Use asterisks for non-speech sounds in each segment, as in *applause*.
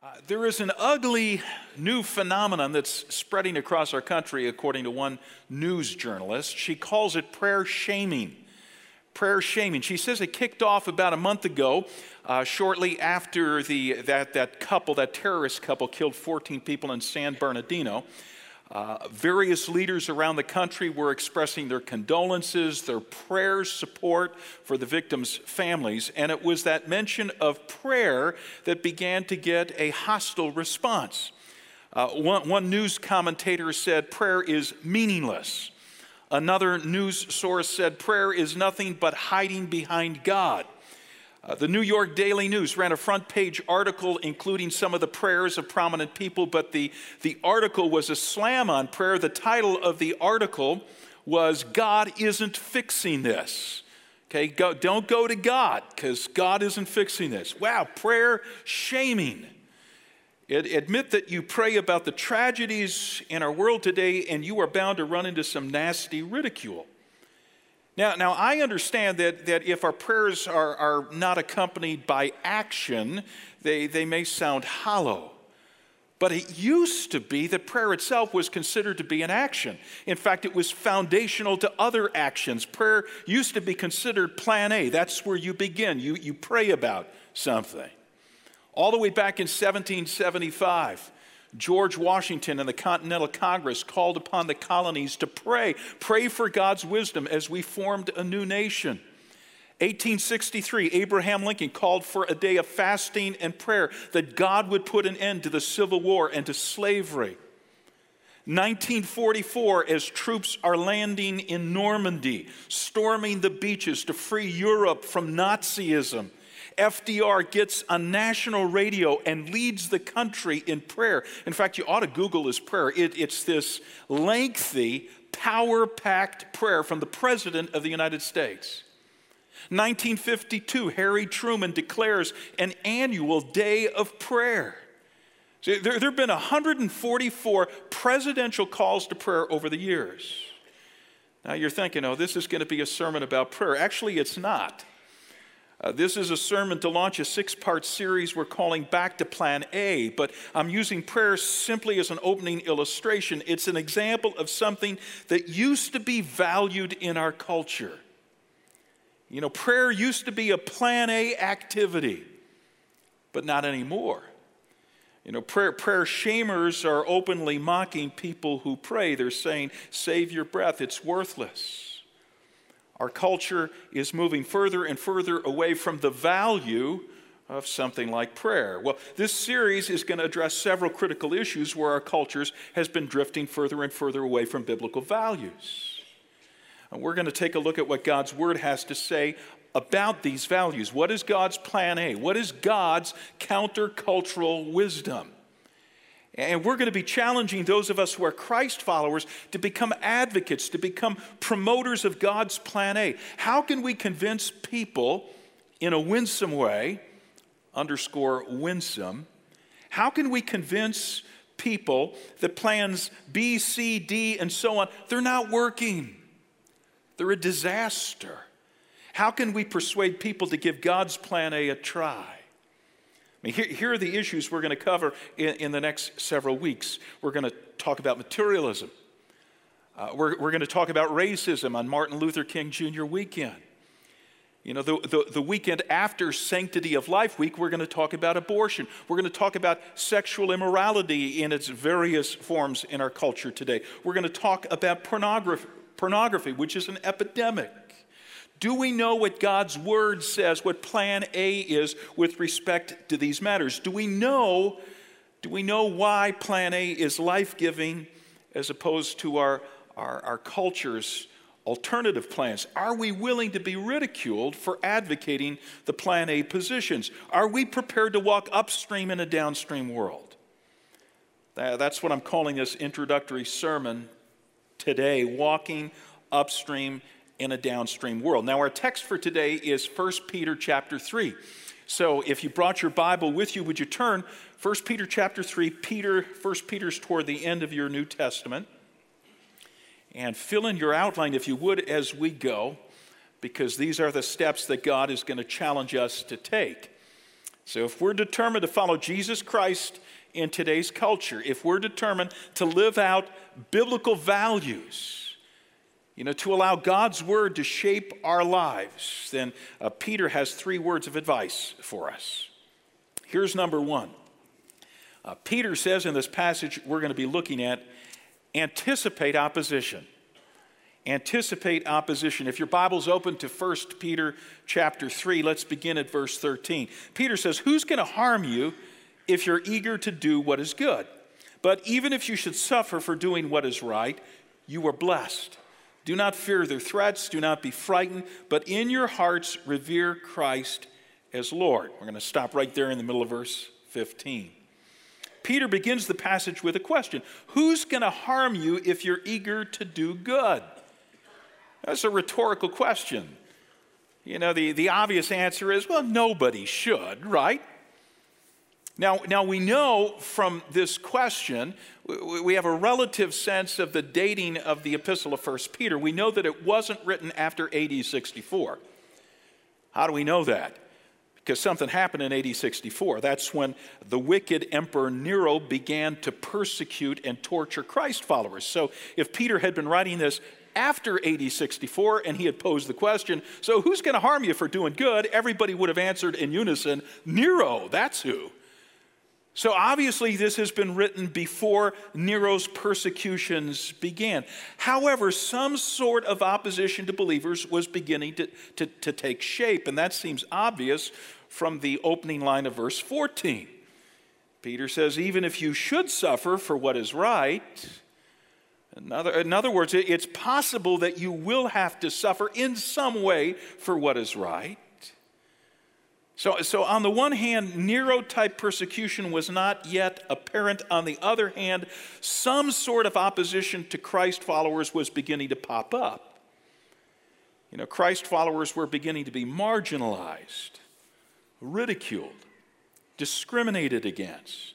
Uh, there is an ugly new phenomenon that's spreading across our country, according to one news journalist. She calls it prayer shaming. Prayer shaming. She says it kicked off about a month ago, uh, shortly after the, that, that couple, that terrorist couple, killed 14 people in San Bernardino. Uh, various leaders around the country were expressing their condolences, their prayers, support for the victims' families, and it was that mention of prayer that began to get a hostile response. Uh, one, one news commentator said prayer is meaningless. Another news source said prayer is nothing but hiding behind God. Uh, the New York Daily News ran a front page article including some of the prayers of prominent people, but the, the article was a slam on prayer. The title of the article was God Isn't Fixing This. Okay, go, don't go to God because God isn't fixing this. Wow, prayer shaming. It, admit that you pray about the tragedies in our world today and you are bound to run into some nasty ridicule. Now, now I understand that, that if our prayers are, are not accompanied by action, they, they may sound hollow. But it used to be that prayer itself was considered to be an action. In fact, it was foundational to other actions. Prayer used to be considered plan A. That's where you begin. You, you pray about something. All the way back in 1775, George Washington and the Continental Congress called upon the colonies to pray, pray for God's wisdom as we formed a new nation. 1863, Abraham Lincoln called for a day of fasting and prayer that God would put an end to the Civil War and to slavery. 1944, as troops are landing in Normandy, storming the beaches to free Europe from Nazism, FDR gets on national radio and leads the country in prayer. In fact, you ought to Google his prayer. It, it's this lengthy, power packed prayer from the President of the United States. 1952, Harry Truman declares an annual day of prayer. See, there, there have been 144 presidential calls to prayer over the years. Now you're thinking, oh, this is going to be a sermon about prayer. Actually, it's not. Uh, this is a sermon to launch a six part series we're calling Back to Plan A, but I'm using prayer simply as an opening illustration. It's an example of something that used to be valued in our culture. You know, prayer used to be a Plan A activity, but not anymore. You know, prayer, prayer shamers are openly mocking people who pray. They're saying, save your breath, it's worthless. Our culture is moving further and further away from the value of something like prayer. Well, this series is going to address several critical issues where our cultures has been drifting further and further away from biblical values. And we're going to take a look at what God's word has to say about these values. What is God's plan A? What is God's countercultural wisdom? And we're going to be challenging those of us who are Christ followers to become advocates, to become promoters of God's plan A. How can we convince people in a winsome way, underscore winsome, how can we convince people that plans B, C, D, and so on, they're not working? They're a disaster. How can we persuade people to give God's plan A a try? I mean, here, here are the issues we're going to cover in, in the next several weeks. We're going to talk about materialism. Uh, we're, we're going to talk about racism on Martin Luther King Jr. weekend. You know, the, the, the, weekend after Sanctity of Life Week, we're going to talk about abortion. We're going to talk about sexual immorality in its various forms in our culture today. We're going to talk about pornography, pornography which is an epidemic. Do we know what God's word says, what plan A is with respect to these matters? Do we know, do we know why plan A is life giving as opposed to our, our, our culture's alternative plans? Are we willing to be ridiculed for advocating the plan A positions? Are we prepared to walk upstream in a downstream world? That's what I'm calling this introductory sermon today walking upstream in a downstream world. Now, our text for today is 1 Peter chapter 3. So, if you brought your Bible with you, would you turn 1 Peter chapter 3? Peter, 1 Peter's toward the end of your New Testament. And fill in your outline, if you would, as we go, because these are the steps that God is going to challenge us to take. So, if we're determined to follow Jesus Christ in today's culture, if we're determined to live out biblical values, you know, to allow God's word to shape our lives, then uh, Peter has three words of advice for us. Here's number one uh, Peter says in this passage we're going to be looking at anticipate opposition anticipate opposition. If your Bible's open to 1 Peter chapter 3, let's begin at verse 13. Peter says, Who's going to harm you if you're eager to do what is good? But even if you should suffer for doing what is right, you are blessed. Do not fear their threats, do not be frightened, but in your hearts revere Christ as Lord. We're going to stop right there in the middle of verse 15. Peter begins the passage with a question Who's going to harm you if you're eager to do good? That's a rhetorical question. You know, the, the obvious answer is well, nobody should, right? Now, now, we know from this question, we have a relative sense of the dating of the epistle of 1 Peter. We know that it wasn't written after AD 64. How do we know that? Because something happened in AD 64. That's when the wicked Emperor Nero began to persecute and torture Christ followers. So if Peter had been writing this after AD 64 and he had posed the question, so who's going to harm you for doing good? Everybody would have answered in unison, Nero, that's who. So obviously, this has been written before Nero's persecutions began. However, some sort of opposition to believers was beginning to, to, to, take shape, and that seems obvious from the opening line of verse 14. Peter says, Even if you should suffer for what is right, in other, in other words, it's possible that you will have to suffer in some way for what is right. So, so on the one hand, Nero type persecution was not yet apparent. On the other hand, some sort of opposition to Christ followers was beginning to pop up. You know, Christ followers were beginning to be marginalized, ridiculed, discriminated against.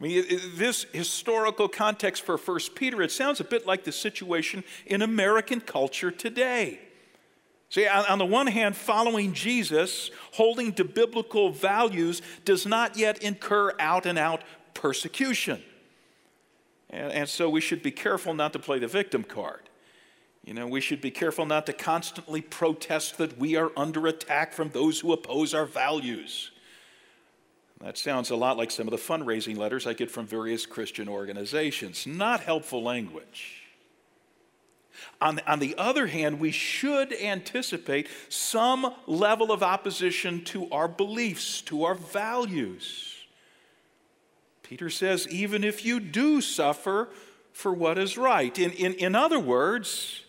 I mean, this historical context for 1 Peter, it sounds a bit like the situation in American culture today. See, on the one hand, following Jesus, holding to biblical values, does not yet incur out and out persecution. And, and, so we should be careful not to play the victim card. You know, we should be careful not to constantly protest that we are under attack from those who oppose our values. That sounds a lot like some of the fundraising letters I get from various Christian organizations. Not helpful language. On, on the other hand, we should anticipate some level of opposition to our beliefs, to our values. Peter says, even if you do suffer for what is right. In, in, in other words,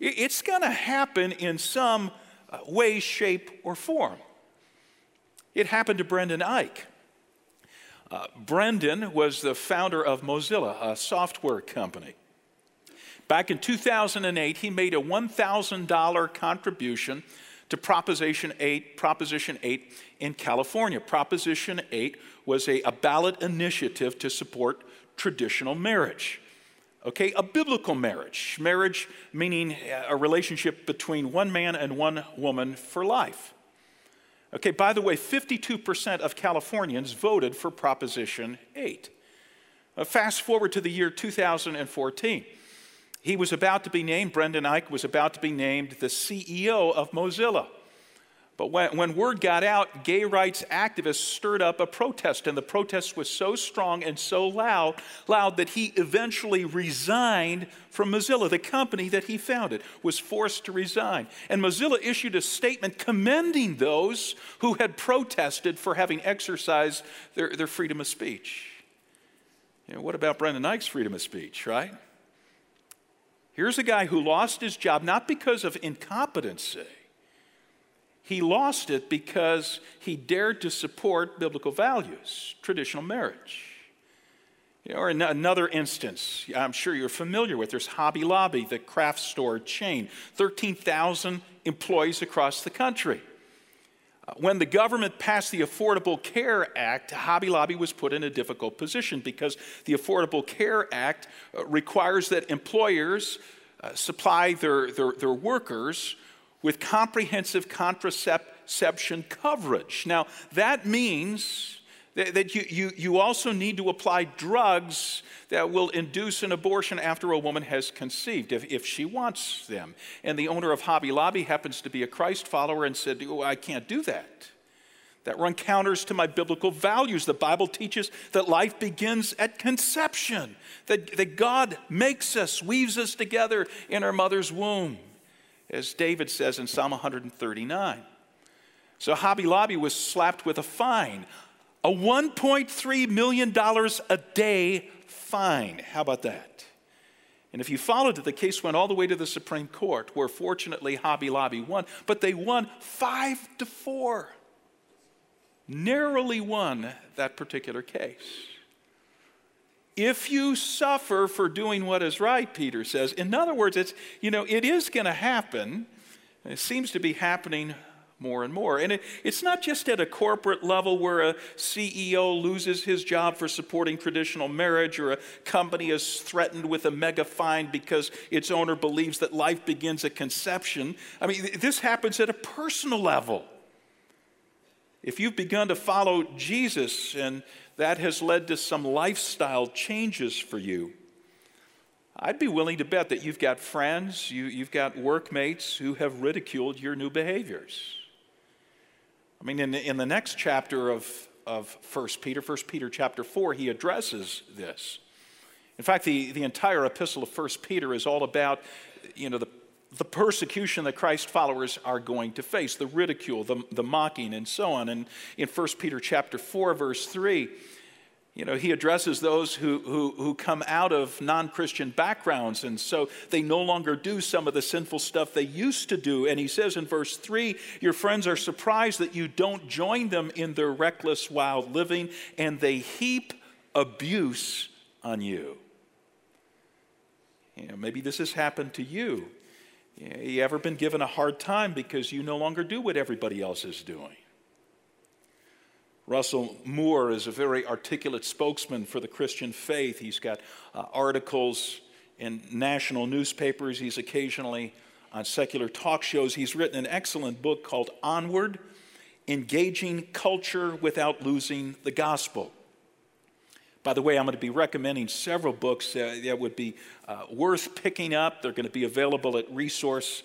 it's going to happen in some uh, way, shape, or form. It happened to Brendan Eich. Uh, Brendan was the founder of Mozilla, a software company. Back in 2008, he made a $1,000 contribution to Proposition 8, Proposition 8 in California. Proposition 8 was a, a ballot initiative to support traditional marriage. Okay, a biblical marriage. Marriage meaning a relationship between one man and one woman for life. Okay, by the way, 52% of Californians voted for Proposition 8. Uh, fast forward to the year 2014. He was about to be named, Brendan Eich was about to be named the CEO of Mozilla. But when, when word got out, gay rights activists stirred up a protest, and the protest was so strong and so loud, loud that he eventually resigned from Mozilla. The company that he founded was forced to resign. And Mozilla issued a statement commending those who had protested for having exercised their, their freedom of speech. You know, what about Brendan Eich's freedom of speech, right? Here's a guy who lost his job not because of incompetency he lost it because he dared to support biblical values, traditional marriage. Or another instance, I'm sure you're familiar with, there's Hobby Lobby, the craft store chain, 13,000 employees across the country. When the government passed the Affordable Care Act, Hobby Lobby was put in a difficult position because the Affordable Care Act uh, requires that employers uh, supply their, their, their workers with comprehensive contraception coverage. Now, that means that, you, you, you also need to apply drugs that will induce an abortion after a woman has conceived, if, if she wants them. And the owner of Hobby Lobby happens to be a Christ follower and said, oh, I can't do that. That run counters to my biblical values. The Bible teaches that life begins at conception, that, that God makes us, weaves us together in our mother's womb, as David says in Psalm 139. So Hobby Lobby was slapped with a fine, a $1.3 million a day fine. How about that? And if you followed it, the case went all the way to the Supreme Court, where fortunately Hobby Lobby won, but they won five to four narrowly won that particular case. If you suffer for doing what is right, Peter says, in other words, it's, you know, it is going to happen. It seems to be happening more and more. And it, it's not just at a corporate level where a CEO loses his job for supporting traditional marriage or a company is threatened with a mega fine because its owner believes that life begins at conception. I mean, this happens at a personal level. If you've begun to follow Jesus and that has led to some lifestyle changes for you, I'd be willing to bet that you've got friends, you, have got workmates who have ridiculed your new behaviors. I mean, in the, in the next chapter of, of 1 Peter, 1 Peter chapter 4, he addresses this. In fact, the, the entire epistle of 1 Peter is all about, you know, the the persecution that Christ followers are going to face, the ridicule, the, the mocking, and so on. And in 1 Peter chapter 4, verse 3, you know, he addresses those who, who, who come out of non Christian backgrounds, and so they no longer do some of the sinful stuff they used to do. And he says in verse 3 Your friends are surprised that you don't join them in their reckless, wild living, and they heap abuse on you. You know, maybe this has happened to you. You ever been given a hard time because you no longer do what everybody else is doing? Russell Moore is a very articulate spokesman for the Christian faith. He's got uh, articles in national newspapers. He's occasionally on secular talk shows. He's written an excellent book called Onward Engaging Culture Without Losing the Gospel. By the way, I'm going to be recommending several books uh, that would be uh, worth picking up. They're going to be available at Resource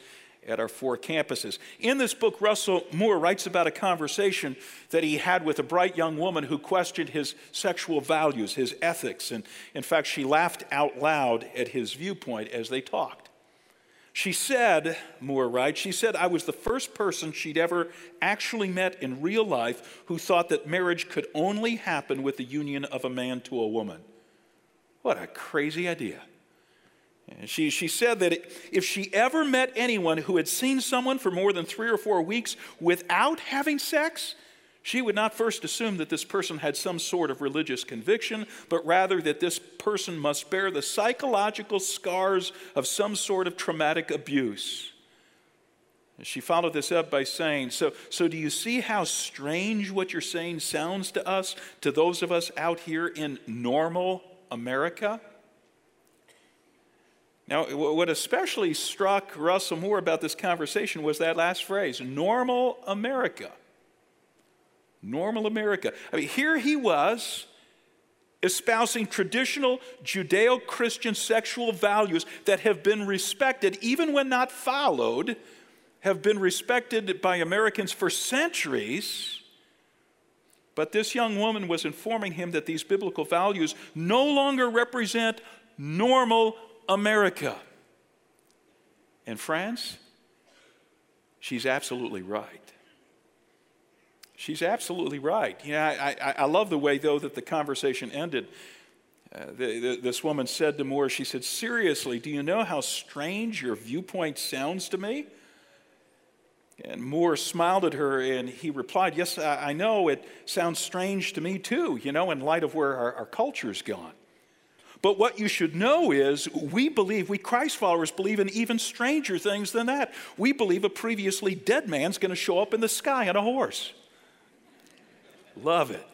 at our four campuses. In this book, Russell Moore writes about a conversation that he had with a bright young woman who questioned his sexual values, his ethics, and in fact, she laughed out loud at his viewpoint as they talked. She said, Moore writes, she said, I was the first person she'd ever actually met in real life who thought that marriage could only happen with the union of a man to a woman. What a crazy idea. She, she said that if she ever met anyone who had seen someone for more than three or four weeks without having sex, she would not first assume that this person had some sort of religious conviction, but rather that this person must bear the psychological scars of some sort of traumatic abuse. She followed this up by saying, so, so do you see how strange what you're saying sounds to us, to those of us out here in normal America? Now, what especially struck Russell Moore about this conversation was that last phrase normal America normal America. I mean, here he was espousing traditional Judeo Christian sexual values that have been respected, even when not followed, have been respected by Americans for centuries. But this young woman was informing him that these biblical values no longer represent normal America. And, France, she's absolutely right. She's absolutely right. Yeah, I, I, I love the way, though, that the conversation ended. Uh, the, the, this woman said to Moore, she said, Seriously, do you know how strange your viewpoint sounds to me? And Moore smiled at her and he replied, Yes, I, I know it sounds strange to me too, you know, in light of where our, our culture's gone. But what you should know is we believe, we Christ followers believe in even stranger things than that. We believe a previously dead man's going to show up in the sky on a horse. Love it.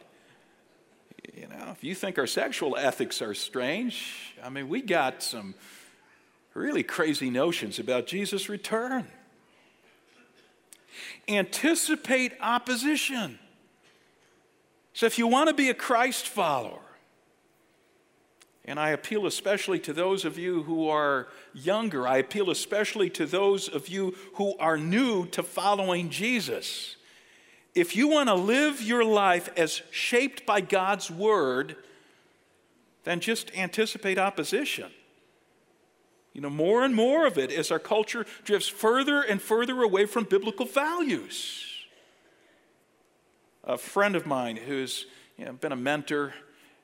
You know, if you think our sexual ethics are strange, I mean, we got some really crazy notions about Jesus' return. Anticipate opposition. So if you want to be a Christ follower, and I appeal especially to those of you who are younger. I appeal especially to those of you who are new to following Jesus. If you want to live your life as shaped by God's word, then just anticipate opposition. You know, more and more of it as our culture drifts further and further away from biblical values. A friend of mine who's you know, been a mentor,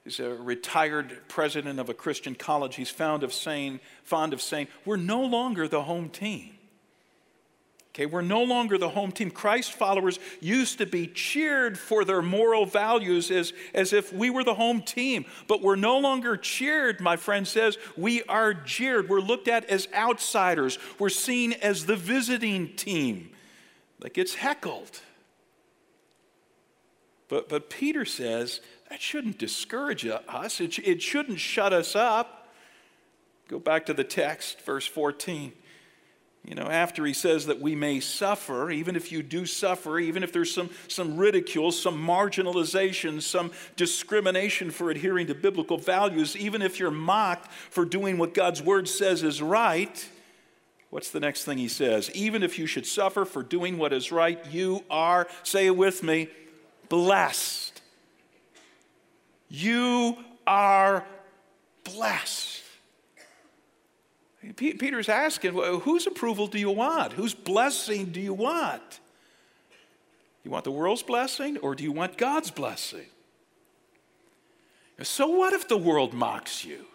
is a retired president of a Christian college. He's fond of saying, fond of saying, we're no longer the home team. Okay, we're no longer the home team. Christ followers used to be cheered for their moral values as, as if we were the home team. But we're no longer cheered, my friend says. We are jeered. We're looked at as outsiders. We're seen as the visiting team that gets heckled. But, but Peter says that shouldn't discourage us, it, it shouldn't shut us up. Go back to the text, verse 14. You know, after he says that we may suffer, even if you do suffer, even if there's some, some ridicule, some marginalization, some discrimination for adhering to biblical values, even if you're mocked for doing what God's word says is right, what's the next thing he says? Even if you should suffer for doing what is right, you are, say it with me, blessed. You are blessed. Peter's asking, whose approval do you want? Whose blessing do you want? You want the world's blessing or do you want God's blessing? So, what if the world mocks you?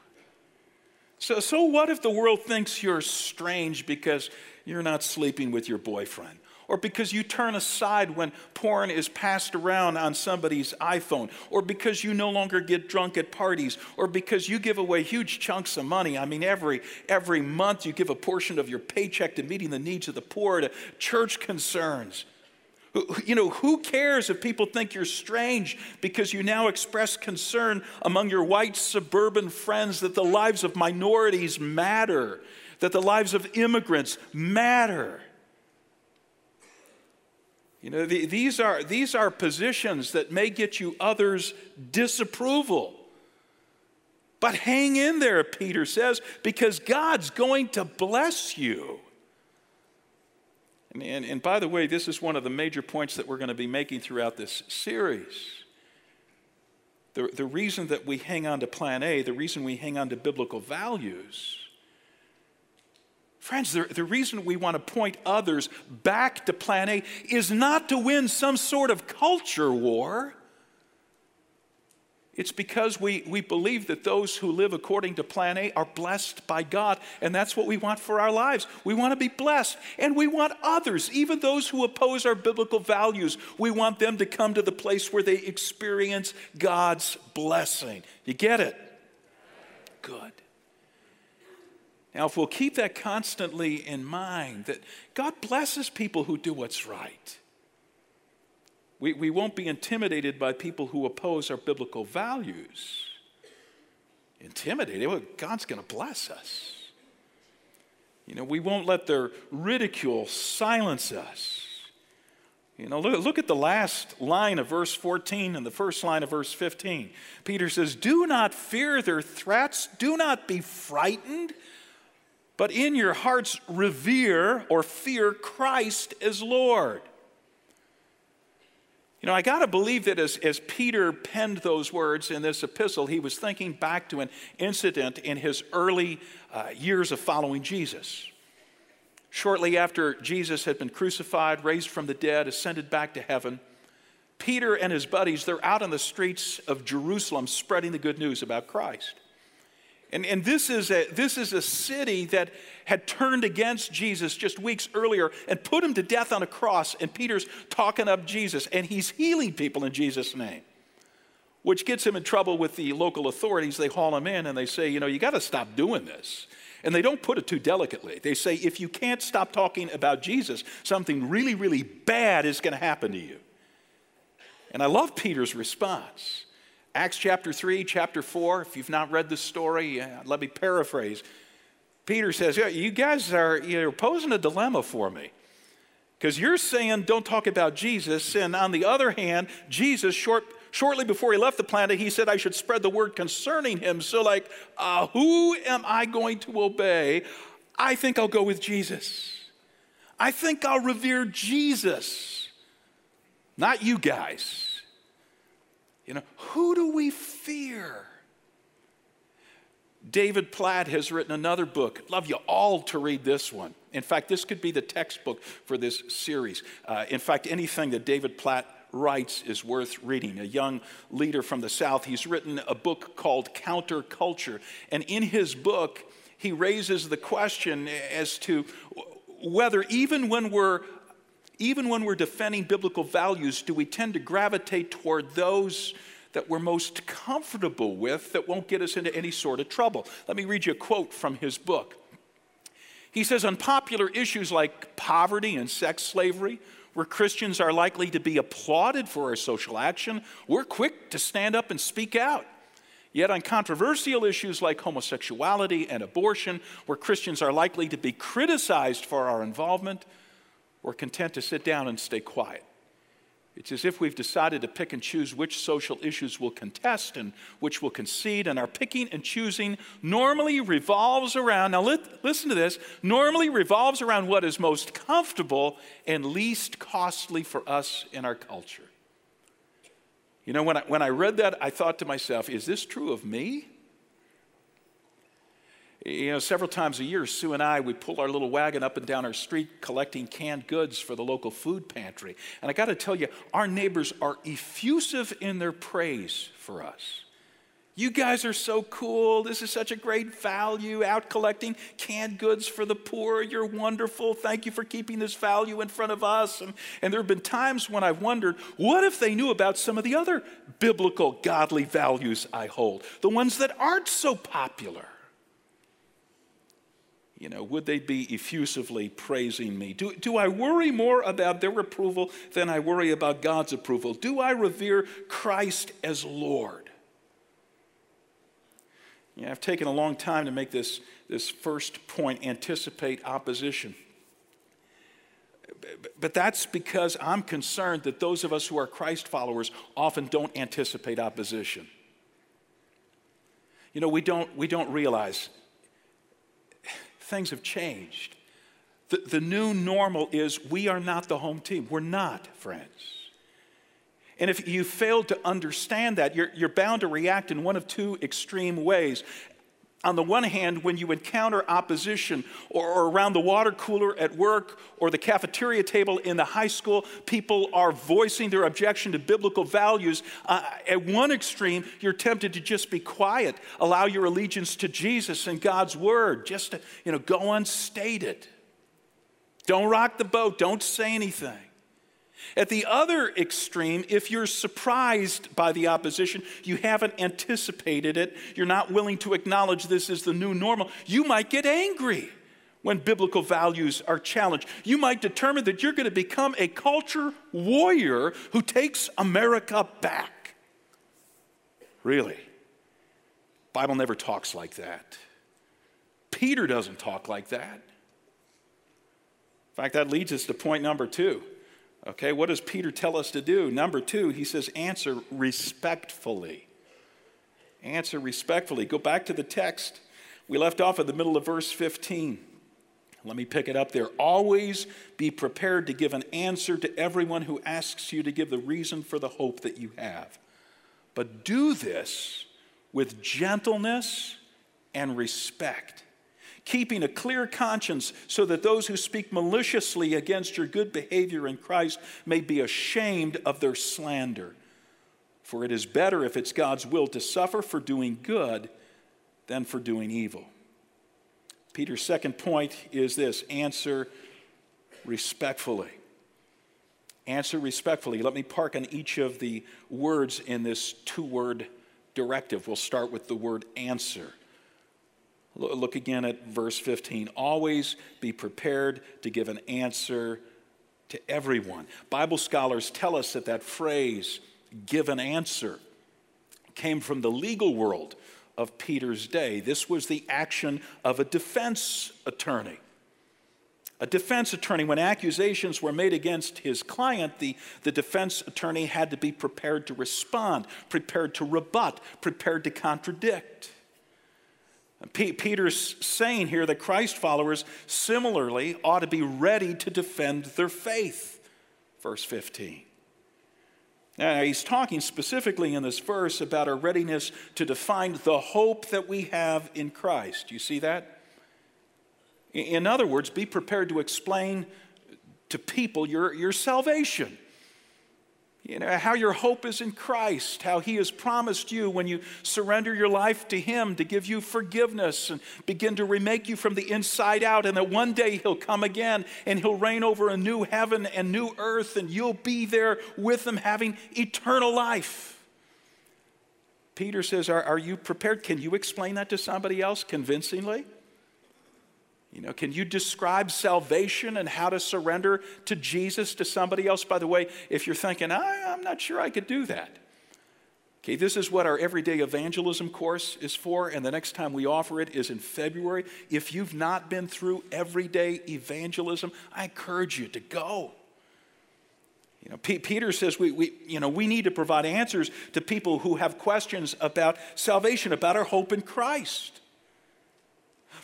So, so what if the world thinks you're strange because you're not sleeping with your boyfriend? Or because you turn aside when porn is passed around on somebody's iPhone, or because you no longer get drunk at parties, or because you give away huge chunks of money. I mean, every, every month you give a portion of your paycheck to meeting the needs of the poor, to church concerns. You know, who cares if people think you're strange because you now express concern among your white suburban friends that the lives of minorities matter, that the lives of immigrants matter? You know, the, these, are, these are positions that may get you others' disapproval. But hang in there, Peter says, because God's going to bless you. And, and, and by the way, this is one of the major points that we're going to be making throughout this series. The, the reason that we hang on to plan A, the reason we hang on to biblical values, Friends, the, the reason we want to point others back to plan A is not to win some sort of culture war. It's because we, we believe that those who live according to plan A are blessed by God, and that's what we want for our lives. We want to be blessed, and we want others, even those who oppose our biblical values, we want them to come to the place where they experience God's blessing. You get it? Good. Now, if we'll keep that constantly in mind, that God blesses people who do what's right. We, we won't be intimidated by people who oppose our biblical values. Intimidated? Well, God's going to bless us. You know, we won't let their ridicule silence us. You know, look, look, at the last line of verse 14 and the first line of verse 15. Peter says, Do not fear their threats, do not be frightened but in your hearts revere or fear Christ as Lord. You know, I got to believe that as, as Peter penned those words in this epistle, he was thinking back to an incident in his early uh, years of following Jesus. Shortly after Jesus had been crucified, raised from the dead, ascended back to heaven, Peter and his buddies, they're out on the streets of Jerusalem spreading the good news about Christ. And, and this, is a, this is a city that had turned against Jesus just weeks earlier and put him to death on a cross. And Peter's talking up Jesus, and he's healing people in Jesus' name, which gets him in trouble with the local authorities. They haul him in and they say, You know, you got to stop doing this. And they don't put it too delicately. They say, If you can't stop talking about Jesus, something really, really bad is going to happen to you. And I love Peter's response. Acts chapter 3, chapter 4, if you've not read the story, uh, let me paraphrase. Peter says, You guys are you're posing a dilemma for me. Because you're saying don't talk about Jesus, and on the other hand, Jesus, short, shortly before he left the planet, he said I should spread the word concerning him. So, like, uh, who am I going to obey? I think I'll go with Jesus. I think I'll revere Jesus, not you guys. You know, who do we fear? David Platt has written another book. I'd love you all to read this one. In fact, this could be the textbook for this series. Uh, in fact, anything that David Platt writes is worth reading. A young leader from the South, he's written a book called Counterculture. And in his book, he raises the question as to whether even when we're even when we're defending biblical values, do we tend to gravitate toward those that we're most comfortable with that won't get us into any sort of trouble? Let me read you a quote from his book. He says, on popular issues like poverty and sex slavery, where Christians are likely to be applauded for our social action, we're quick to stand up and speak out. Yet, on controversial issues like homosexuality and abortion, where Christians are likely to be criticized for our involvement, we're content to sit down and stay quiet. It's as if we've decided to pick and choose which social issues we'll contest and which we'll concede, and our picking and choosing normally revolves around, now listen to this, normally revolves around what is most comfortable and least costly for us in our culture. You know, when I, when I read that, I thought to myself, is this true of me? You know, several times a year, Sue and I, we pull our little wagon up and down our street collecting canned goods for the local food pantry. And I got to tell you, our neighbors are effusive in their praise for us. You guys are so cool. This is such a great value out collecting canned goods for the poor. You're wonderful. Thank you for keeping this value in front of us. And, and there have been times when I've wondered what if they knew about some of the other biblical, godly values I hold, the ones that aren't so popular? You know, would they be effusively praising me? Do, do I worry more about their approval than I worry about God's approval? Do I revere Christ as Lord? Yeah, I've taken a long time to make this, this first point anticipate opposition. But that's because I'm concerned that those of us who are Christ followers often don't anticipate opposition. You know, we don't, we don't realize things have changed. The, the new normal is we are not the home team. We're not, friends. And if you fail to understand that, you're, you're bound to react in one of two extreme ways. On the one hand, when you encounter opposition or, around the water cooler at work or the cafeteria table in the high school, people are voicing their objection to biblical values. Uh, at one extreme, you're tempted to just be quiet, allow your allegiance to Jesus and God's word, just to, you know, go unstated. Don't rock the boat, don't say anything. At the other extreme, if you're surprised by the opposition, you haven't anticipated it, you're not willing to acknowledge this is the new normal, you might get angry when biblical values are challenged. You might determine that you're going to become a culture warrior who takes America back. Really? Bible never talks like that. Peter doesn't talk like that. In fact, that leads us to point number 2. Okay, what does Peter tell us to do? Number two, he says, answer respectfully. Answer respectfully. Go back to the text. We left off at the middle of verse 15. Let me pick it up there. Always be prepared to give an answer to everyone who asks you to give the reason for the hope that you have. But do this with gentleness and respect keeping a clear conscience so that those who speak maliciously against your good behavior in Christ may be ashamed of their slander. For it is better if it's God's will to suffer for doing good than for doing evil. Peter's second point is this answer respectfully. Answer respectfully. Let me park on each of the words in this two word directive. We'll start with the word answer. Look again at verse 15. Always be prepared to give an answer to everyone. Bible scholars tell us that that phrase, give an answer, came from the legal world of Peter's day. This was the action of a defense attorney. a defense attorney, when accusations were made against his client, the, the defense attorney had to be prepared to respond, prepared to rebut, prepared to contradict. Peter's saying here that Christ followers similarly ought to be ready to defend their faith. Verse 15. Now, he's talking specifically in this verse about our readiness to define the hope that we have in Christ. You see that? In other words, be prepared to explain to people your, your salvation. You know, how your hope is in Christ, how He has promised you when you surrender your life to Him to give you forgiveness and begin to remake you from the inside out, and that one day He'll come again and He'll reign over a new heaven and new earth, and you'll be there with Him having eternal life. Peter says, Are, are you prepared? Can you explain that to somebody else convincingly? You know, can you describe salvation and how to surrender to Jesus to somebody else? By the way, if you're thinking, I, am not sure I could do that. Okay, this is what our everyday evangelism course is for, and the next time we offer it is in February. If you've not been through everyday evangelism, I encourage you to go. You know, P- Peter says we, we, you know, we need to provide answers to people who have questions about salvation, about our hope in Christ.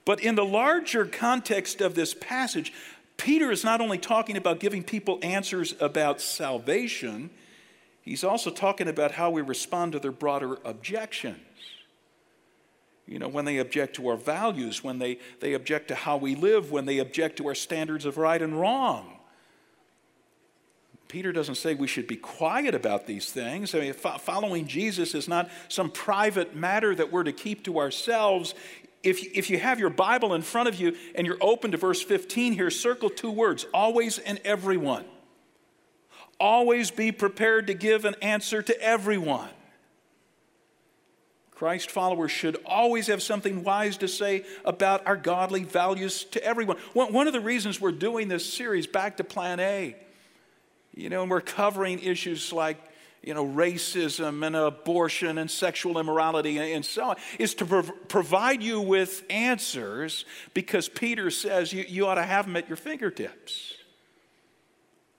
But in the larger context of this passage, Peter is not only talking about giving people answers about salvation, he's also talking about how we respond to their broader objections. You know, when they object to our values, when they, they object to how we live, when they object to our standards of right and wrong. Peter doesn't say we should be quiet about these things. I mean, following Jesus is not some private matter that we're to keep to ourselves if, if you have your Bible in front of you and you're open to verse 15 here, circle two words always and everyone. Always be prepared to give an answer to everyone. Christ followers should always have something wise to say about our godly values to everyone. One of the reasons we're doing this series, Back to Plan A, you know, and we're covering issues like you know, racism and abortion and sexual immorality and so on, is to prov- provide you with answers because Peter says you, you ought to have them at your fingertips.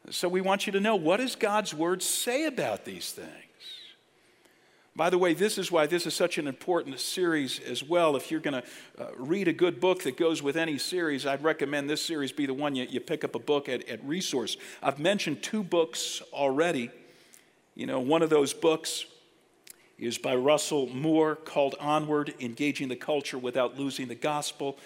So we want you to know what does God's word say about these things? By the way, this is why this is such an important series as well. If you're going to uh, read a good book that goes with any series, I'd recommend this series be the one you, you pick up a book at, at Resource. I've mentioned two books already. You know, one of those books is by Russell Moore called Onward Engaging the Culture Without Losing the Gospel.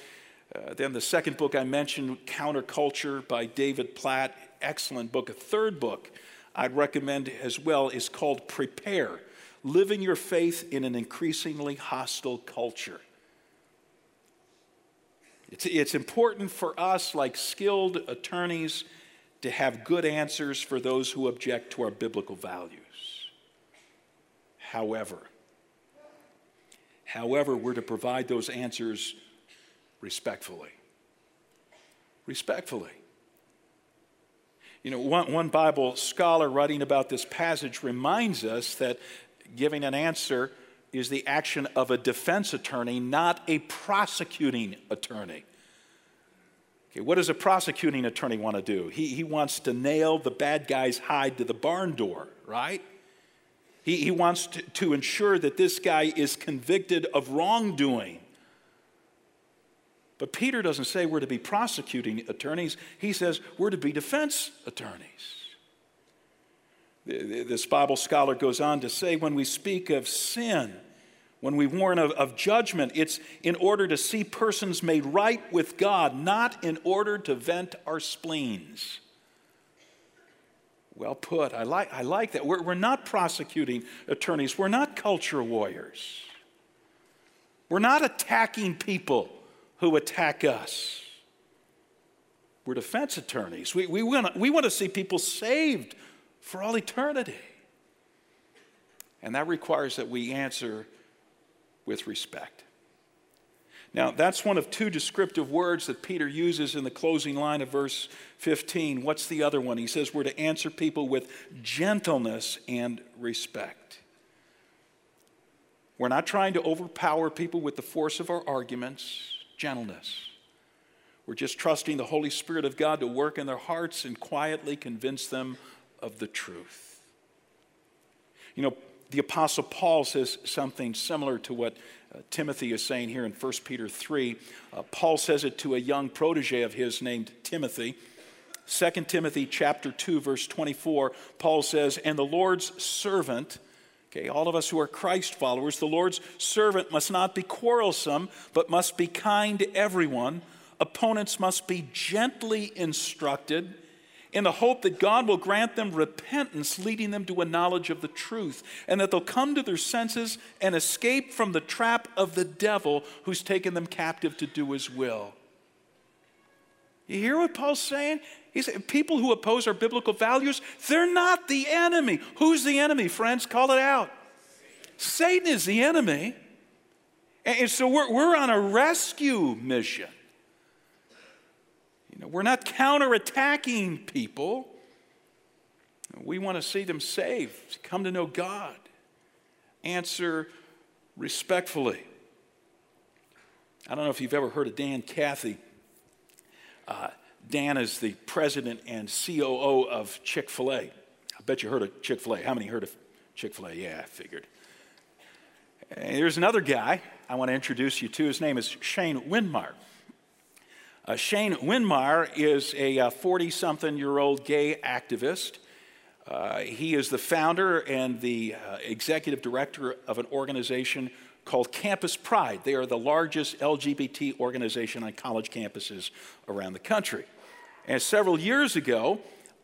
Uh, then the second book I mentioned, Counterculture by David Platt. Excellent book. A third book I'd recommend as well is called Prepare Living Your Faith in an Increasingly Hostile Culture. It's, it's important for us, like skilled attorneys, to have good answers for those who object to our biblical values. However, however, we're to provide those answers respectfully. Respectfully. You know, one, one Bible scholar writing about this passage reminds us that giving an answer is the action of a defense attorney, not a prosecuting attorney. Okay, what does a prosecuting attorney want to do? He, he wants to nail the bad guy's hide to the barn door, right? He, he wants to, to ensure that this guy is convicted of wrongdoing. But Peter doesn't say we're to be prosecuting attorneys, he says we're to be defense attorneys. This Bible scholar goes on to say when we speak of sin, when we warn of, of, judgment, it's in order to see persons made right with God, not in order to vent our spleens. Well put. I like, I like that. We're, we're not prosecuting attorneys, we're not culture warriors. We're not attacking people who attack us. We're defense attorneys. We, we, want to, we want to see people saved for all eternity. And that requires that we answer with respect. Now, that's one of two descriptive words that Peter uses in the closing line of verse 15. What's the other one? He says we're to answer people with gentleness and respect. We're not trying to overpower people with the force of our arguments, gentleness. We're just trusting the Holy Spirit of God to work in their hearts and quietly convince them of the truth. You know, the Apostle Paul says something similar to what uh, Timothy is saying here in 1 Peter 3. Uh, Paul says it to a young protege of his named Timothy. 2 Timothy chapter 2 verse 24 Paul says and the Lord's servant okay all of us who are Christ followers the Lord's servant must not be quarrelsome but must be kind to everyone opponents must be gently instructed in the hope that God will grant them repentance, leading them to a knowledge of the truth, and that they'll come to their senses and escape from the trap of the devil who's taken them captive to do his will. You hear what Paul's saying? He He's people who oppose our biblical values, they're not the enemy. Who's the enemy, friends? Call it out. Satan is the enemy. And so we're, we're on a rescue mission. We're not counterattacking people. We want to see them saved, come to know God. Answer respectfully. I don't know if you've ever heard of Dan Cathy. Uh, Dan is the president and COO of Chick fil A. I bet you heard of Chick fil A. How many heard of Chick fil A? Yeah, I figured. And there's another guy I want to introduce you to. His name is Shane Windmeyer. Uh, Shane Windmeyer is a 40 uh, something year old gay activist. Uh, he is the founder and the uh, executive director of an organization called Campus Pride. They are the largest LGBT organization on college campuses around the country. And several years ago,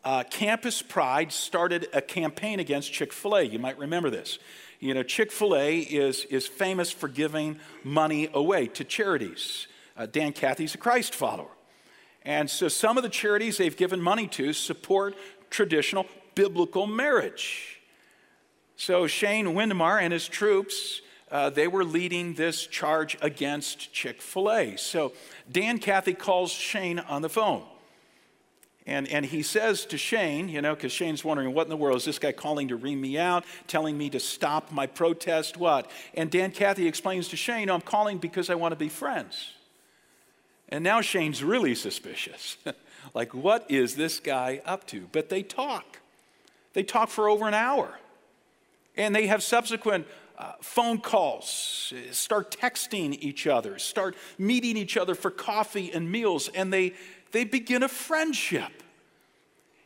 uh, Campus Pride started a campaign against Chick fil A. You might remember this. You know, Chick fil A is, is famous for giving money away to charities. Uh, Dan Cathy's a Christ follower. And so some of the charities they've given money to support traditional biblical marriage. So Shane Windmeyer and his troops, uh, they were leading this charge against Chick fil A. So Dan Cathy calls Shane on the phone. And, and he says to Shane, you know, because Shane's wondering, what in the world is this guy calling to ream me out, telling me to stop my protest? What? And Dan Cathy explains to Shane, I'm calling because I want to be friends. And now Shane's really suspicious. *laughs* like, what is this guy up to? But they talk. They talk for over an hour. And they have subsequent uh, phone calls, start texting each other, start meeting each other for coffee and meals, and they, they begin a friendship.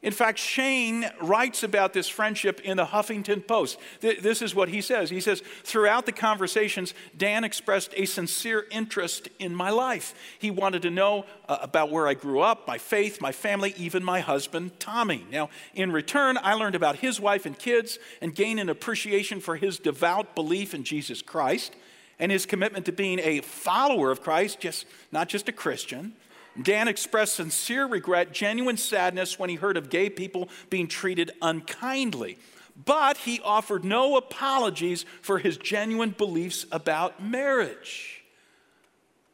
In fact, Shane writes about this friendship in the Huffington Post. This is what he says. He says, Throughout the conversations, Dan expressed a sincere interest in my life. He wanted to know uh, about where I grew up, my faith, my family, even my husband, Tommy. Now, in return, I learned about his wife and kids and gained an appreciation for his devout belief in Jesus Christ and his commitment to being a follower of Christ, just, not just a Christian. Dan expressed sincere regret, genuine sadness when he heard of gay people being treated unkindly. But he offered no apologies for his genuine beliefs about marriage.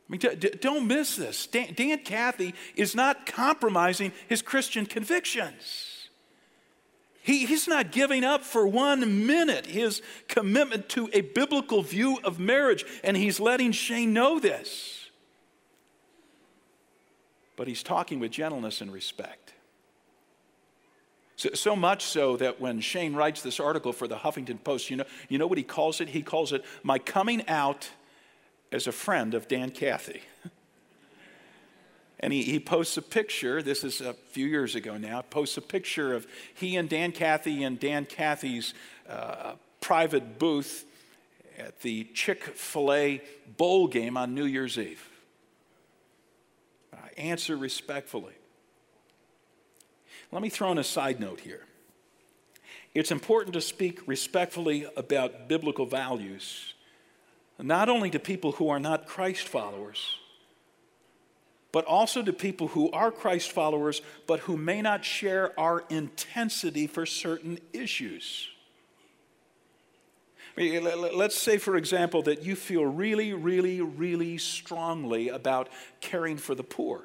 I mean, don't miss this. Dan, Dan Cathy is not compromising his Christian convictions. He, he's not giving up for one minute his commitment to a biblical view of marriage, and he's letting Shane know this but he's talking with gentleness and respect. So, so, much so that when Shane writes this article for the Huffington Post, you know, you know what he calls it? He calls it My Coming Out as a Friend of Dan Cathy. and he, he posts a picture, this is a few years ago now, posts a picture of he and Dan Cathy in Dan Cathy's uh, private booth at the Chick fil A bowl game on New Year's Eve answer respectfully. Let me throw in a side note here. It's important to speak respectfully about biblical values, not only to people who are not Christ followers, but also to people who are Christ followers, but who may not share our intensity for certain issues. Let's say, for example, that you feel really, really, really strongly about caring for the poor.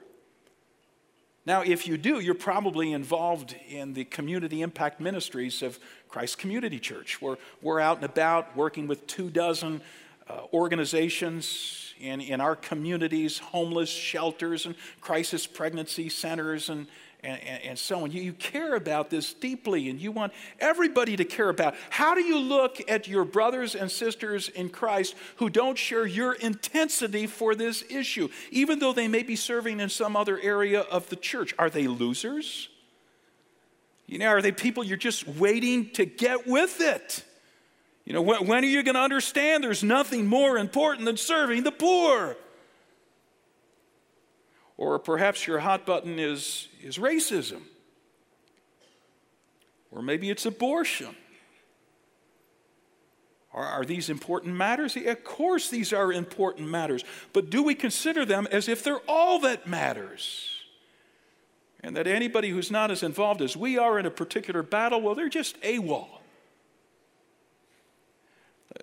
Now, if you do, you're probably involved in the community impact ministries of Christ Community Church, where we're out and about working with two dozen uh, organizations in, in our communities, homeless shelters and crisis pregnancy centers and, and, and, so on. You, you care about this deeply and you want everybody to care about. It. How do you look at your brothers and sisters in Christ who don't share your intensity for this issue, even though they may be serving in some other area of the church? Are they losers? You know, are they people you're just waiting to get with it? You know, when, when are you going to understand there's nothing more important than serving the poor? Or perhaps your hot button is, is racism. Or maybe it's abortion. Are, are these important matters? Of course, these are important matters. But do we consider them as if they're all that matters? And that anybody who's not as involved as we are in a particular battle, well, they're just AWOL.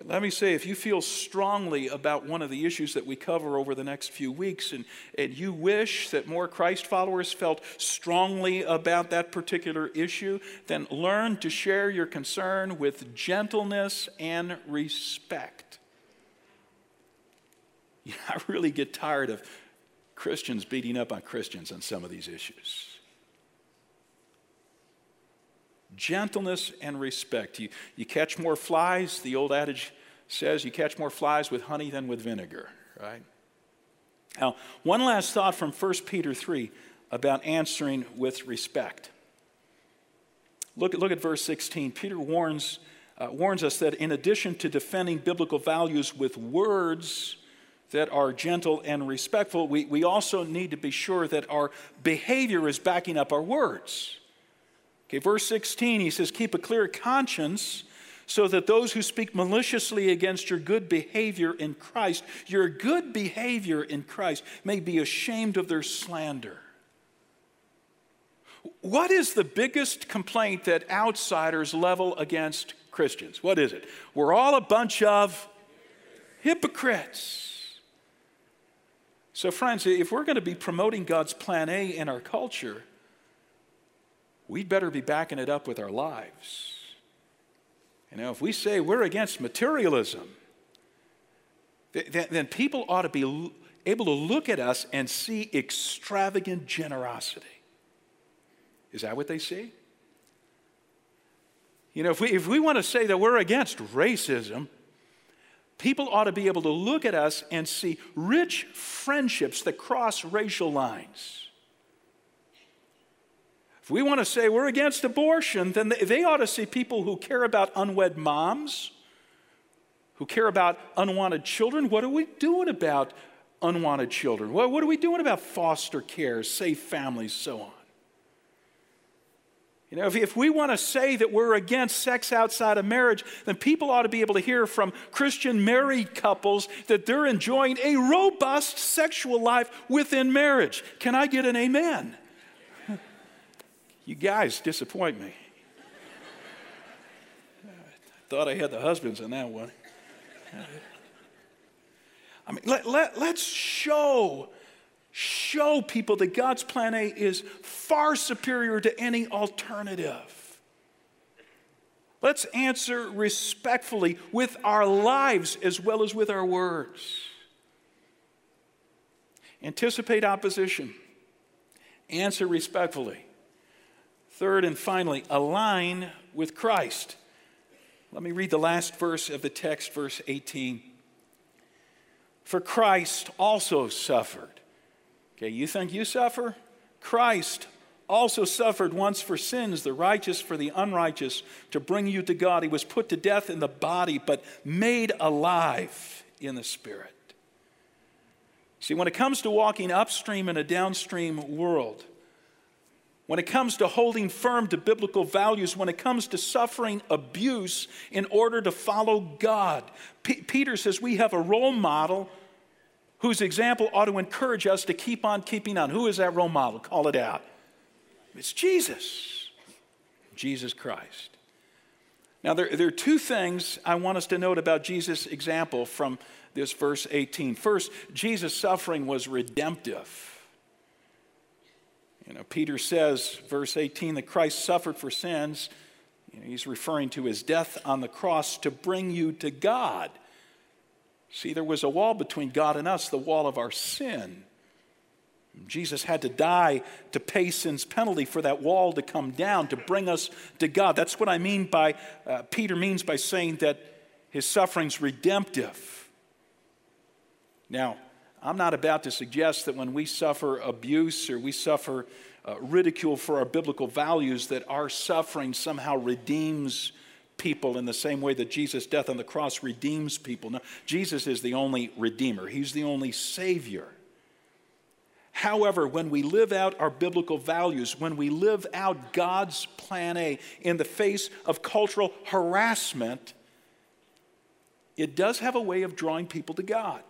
Let me say, if you feel strongly about one of the issues that we cover over the next few weeks, and, and you wish that more Christ followers felt strongly about that particular issue, then learn to share your concern with gentleness and respect. *laughs* I really get tired of Christians beating up on Christians on some of these issues gentleness and respect. You, you catch more flies, the old adage says, you catch more flies with honey than with vinegar, right? Now, one last thought from 1 Peter 3 about answering with respect. Look, look at verse 16. Peter warns, uh, warns us that in addition to defending biblical values with words that are gentle and respectful, we, we also need to be sure that our behavior is backing up our words. Okay, verse 16, he says, Keep a clear conscience so that those who speak maliciously against your good behavior in Christ, your good behavior in Christ, may be ashamed of their slander. What is the biggest complaint that outsiders level against Christians? What is it? We're all a bunch of hypocrites. So, friends, if we're going to be promoting God's plan A in our culture, we'd better be backing it up with our lives. You know, if we say we're against materialism, then people ought to be able to look at us and see extravagant generosity. Is that what they see? You know, if we, if we want to say that we're against racism, people ought to be able to look at us and see rich friendships that cross racial lines. We want to say we're against abortion, then they ought to see people who care about unwed moms, who care about unwanted children. What are we doing about unwanted children? What, are we doing about foster care, safe families, so on? You know, if, if we want to say that we're against sex outside of marriage, then people ought to be able to hear from Christian married couples that they're enjoying a robust sexual life within marriage. Can I get an amen? You guys disappoint me. I thought I had the husbands on that one. I mean, let, let, let's show, show people that God's plan A is far superior to any alternative. Let's answer respectfully with our lives as well as with our words. Anticipate opposition. Answer respectfully. Third and finally, align with Christ. Let me read the last verse of the text, verse 18. For Christ also suffered. Okay, you think you suffer? Christ also suffered once for sins, the righteous for the unrighteous, to bring you to God. He was put to death in the body, but made alive in the spirit. See, when it comes to walking upstream in a downstream world, when it comes to holding firm to biblical values, when it comes to suffering abuse in order to follow God. P- Peter says we have a role model whose example ought to encourage us to keep on keeping on. Who is that role model? Call it out. It's Jesus, Jesus Christ. Now, there, there are two things I want us to note about Jesus' example from this verse 18. First, Jesus' suffering was redemptive. You know, Peter says, verse 18, that Christ suffered for sins. You know, he's referring to his death on the cross to bring you to God. See, there was a wall between God and us, the wall of our sin. Jesus had to die to pay sin's penalty for that wall to come down, to bring us to God. That's what I mean by, uh, Peter means by saying that his suffering's redemptive. Now, I'm not about to suggest that when we suffer abuse or we suffer uh, ridicule for our biblical values, that our suffering somehow redeems people in the same way that Jesus' death on the cross redeems people. No, Jesus is the only redeemer, He's the only Savior. However, when we live out our biblical values, when we live out God's plan A in the face of cultural harassment, it does have a way of drawing people to God.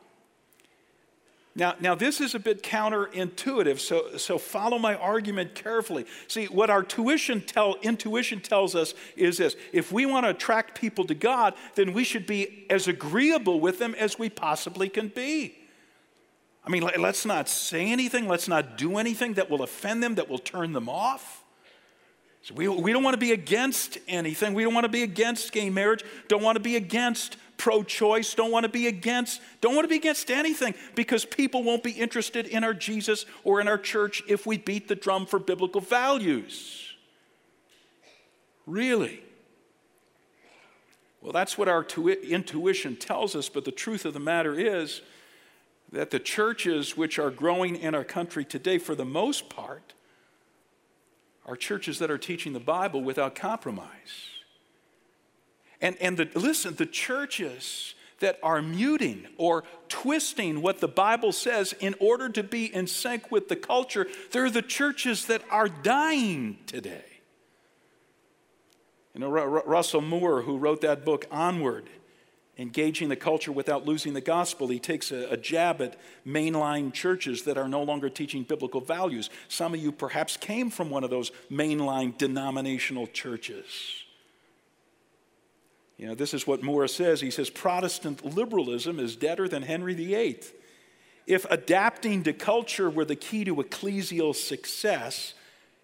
Now, now this is a bit counterintuitive, so, so follow my argument carefully. See, what our tuition tell, intuition tells us is this if we want to attract people to God, then we should be as agreeable with them as we possibly can be. I mean, let's not say anything, let's not do anything that will offend them, that will turn them off. So we, we don't want to be against anything. We don't want to be against gay marriage, don't want to be against pro choice, don't want to be against, don't want to be against anything because people won't be interested in our Jesus or in our church if we beat the drum for biblical values. Really? Well, that's what our intuition tells us, but the truth of the matter is that the churches which are growing in our country today, for the most part, are churches that are teaching the Bible without compromise. And, and the, listen, the churches that are muting or twisting what the Bible says in order to be in sync with the culture, they're the churches that are dying today. You know, Russell Moore, who wrote that book, Onward, Engaging the Culture Without Losing the Gospel, he takes a, a jab at mainline churches that are no longer teaching biblical values. Some of you perhaps came from one of those mainline denominational churches. You know, this is what Moore says. He says Protestant liberalism is deader than Henry VIII. If adapting to culture were the key to ecclesial success,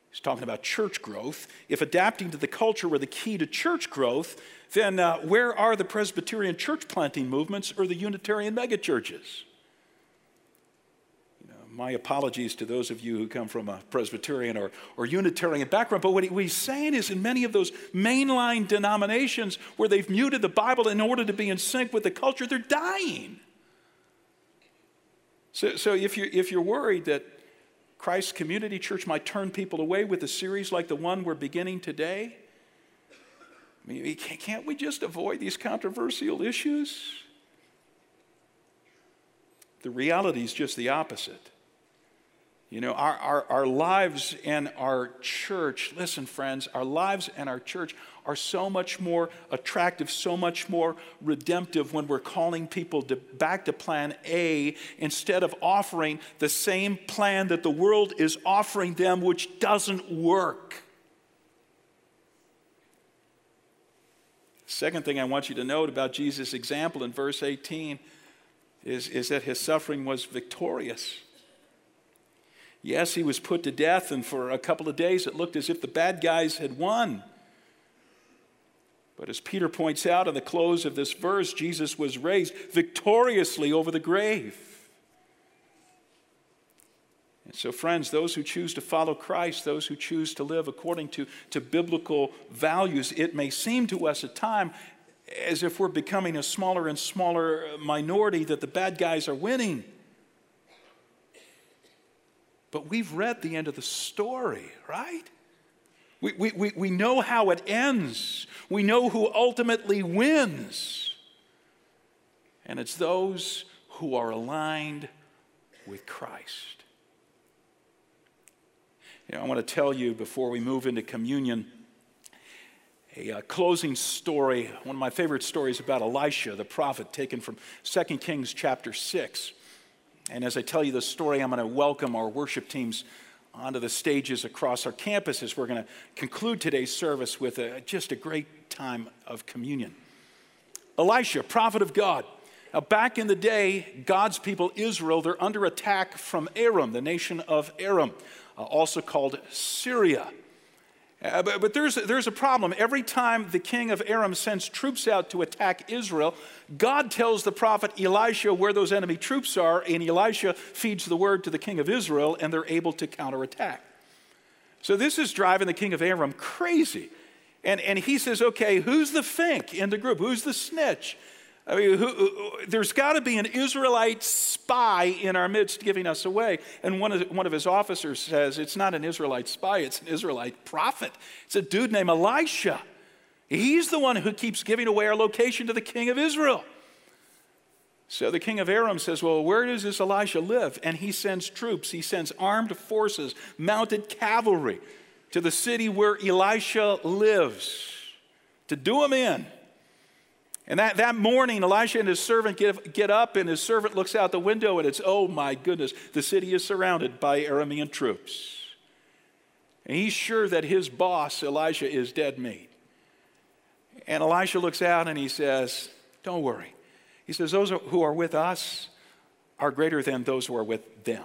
he's talking about church growth. If adapting to the culture were the key to church growth, then uh, where are the Presbyterian church planting movements or the Unitarian megachurches? My apologies to those of you who come from a Presbyterian or, or Unitarian background, but what, he, what he's saying is in many of those mainline denominations where they've muted the Bible in order to be in sync with the culture, they're dying. So, so if, you're, if you're worried that Christ's Community Church might turn people away with a series like the one we're beginning today, I mean, can't we just avoid these controversial issues? The reality is just the opposite. You know, our, our, our lives and our church, listen, friends, our lives and our church are so much more attractive, so much more redemptive when we're calling people to, back to plan A instead of offering the same plan that the world is offering them, which doesn't work. Second thing I want you to note about Jesus' example in verse 18 is, is that his suffering was victorious. Yes, he was put to death, and for a couple of days it looked as if the bad guys had won. But as Peter points out in the close of this verse, Jesus was raised victoriously over the grave. And so, friends, those who choose to follow Christ, those who choose to live according to, to biblical values, it may seem to us at time as if we're becoming a smaller and smaller minority that the bad guys are winning. But we've read the end of the story, right? We, we, we, we know how it ends. We know who ultimately wins. And it's those who are aligned with Christ. You know, I want to tell you before we move into communion a uh, closing story, one of my favorite stories about Elisha, the prophet, taken from 2 Kings chapter 6. And as I tell you the story, I'm going to welcome our worship teams onto the stages across our campuses. We're going to conclude today's service with a, just a great time of communion. Elisha, prophet of God. Now, back in the day, God's people, Israel, they're under attack from Aram, the nation of Aram, uh, also called Syria. Uh, but, but there's, there's a problem. Every time the king of Aram sends troops out to attack Israel, God tells the prophet Elisha where those enemy troops are, and Elisha feeds the word to the king of Israel, and they're able to counterattack. So this is driving the king of Aram crazy. And, and he says, okay, who's the fink in the group? Who's the snitch? I mean, who, who, there's got to be an Israelite spy in our midst giving us away. And one of, one of his officers says, It's not an Israelite spy, it's an Israelite prophet. It's a dude named Elisha. He's the one who keeps giving away our location to the king of Israel. So the king of Aram says, Well, where does this Elisha live? And he sends troops, he sends armed forces, mounted cavalry to the city where Elisha lives to do him in. And that, that morning, Elisha and his servant get, get up, and his servant looks out the window, and it's, oh my goodness, the city is surrounded by Aramean troops. And he's sure that his boss, Elisha, is dead meat. And Elisha looks out and he says, Don't worry. He says, Those who are with us are greater than those who are with them.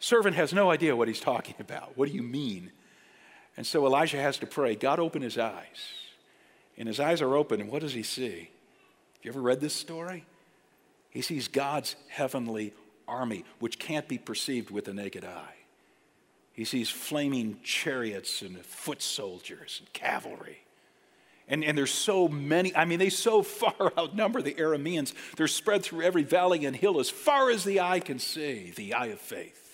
Servant has no idea what he's talking about. What do you mean? And so Elisha has to pray God, open his eyes and his eyes are open, and what does he see? Have you ever read this story? He sees God's heavenly army, which can't be perceived with the naked eye. He sees flaming chariots and foot soldiers and cavalry. And, and there's so many, I mean, they so *laughs* far outnumber the Arameans. They're spread through every valley and hill as far as the eye can see, the eye of faith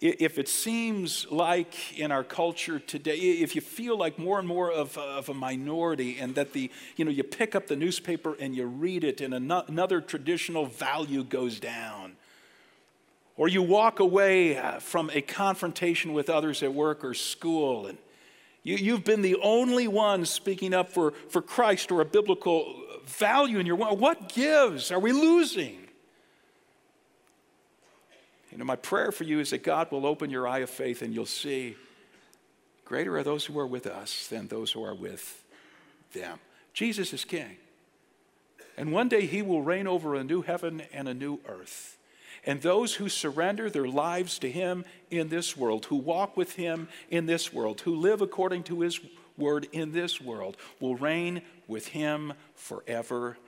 if it seems like in our culture today, if you feel like more and more of, of a minority and that the, you know, you pick up the newspaper and you read it and another traditional value goes down, or you walk away uh, from a confrontation with others at work or school and you, you've been the only one speaking up for, for Christ or a biblical value in your what gives? Are we losing? Know, my prayer for you is that God will open your eye of faith and you'll see greater are those who are with us than those who are with them. Jesus is king. And one day he will reign over a new heaven and a new earth. And those who surrender their lives to him in this world, who walk with him in this world, who live according to his word in this world, will reign with him forever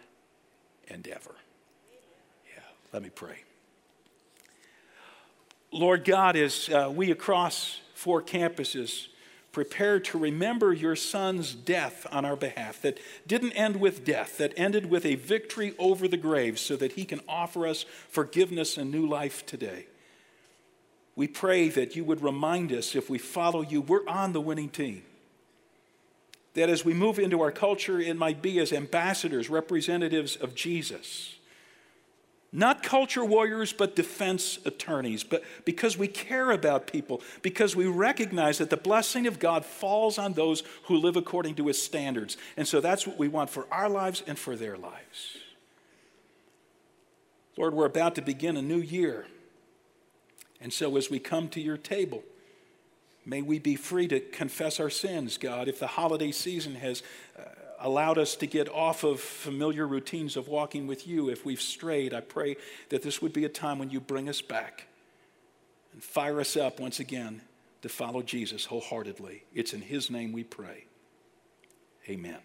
and ever. Yeah, let me pray. Lord God, as uh, we across four campuses prepare to remember your son's death on our behalf, that didn't end with death, that ended with a victory over the grave, so that he can offer us forgiveness and new life today. We pray that you would remind us if we follow you, we're on the winning team. That as we move into our culture, it might be as ambassadors, representatives of Jesus not culture warriors, but defense attorneys. But because we care about people, because we recognize that the blessing of God falls on those who live according to his standards. And so that's what we want for our lives and for their lives. Lord, we're about to begin a new year. And so as we come to your table, may we be free to confess our sins, God. If the holiday season has allowed us to get off of familiar routines of walking with you, if we've strayed, I pray that this would be a time when you bring us back and fire us up once again to follow Jesus wholeheartedly. It's in his name we pray. Amen.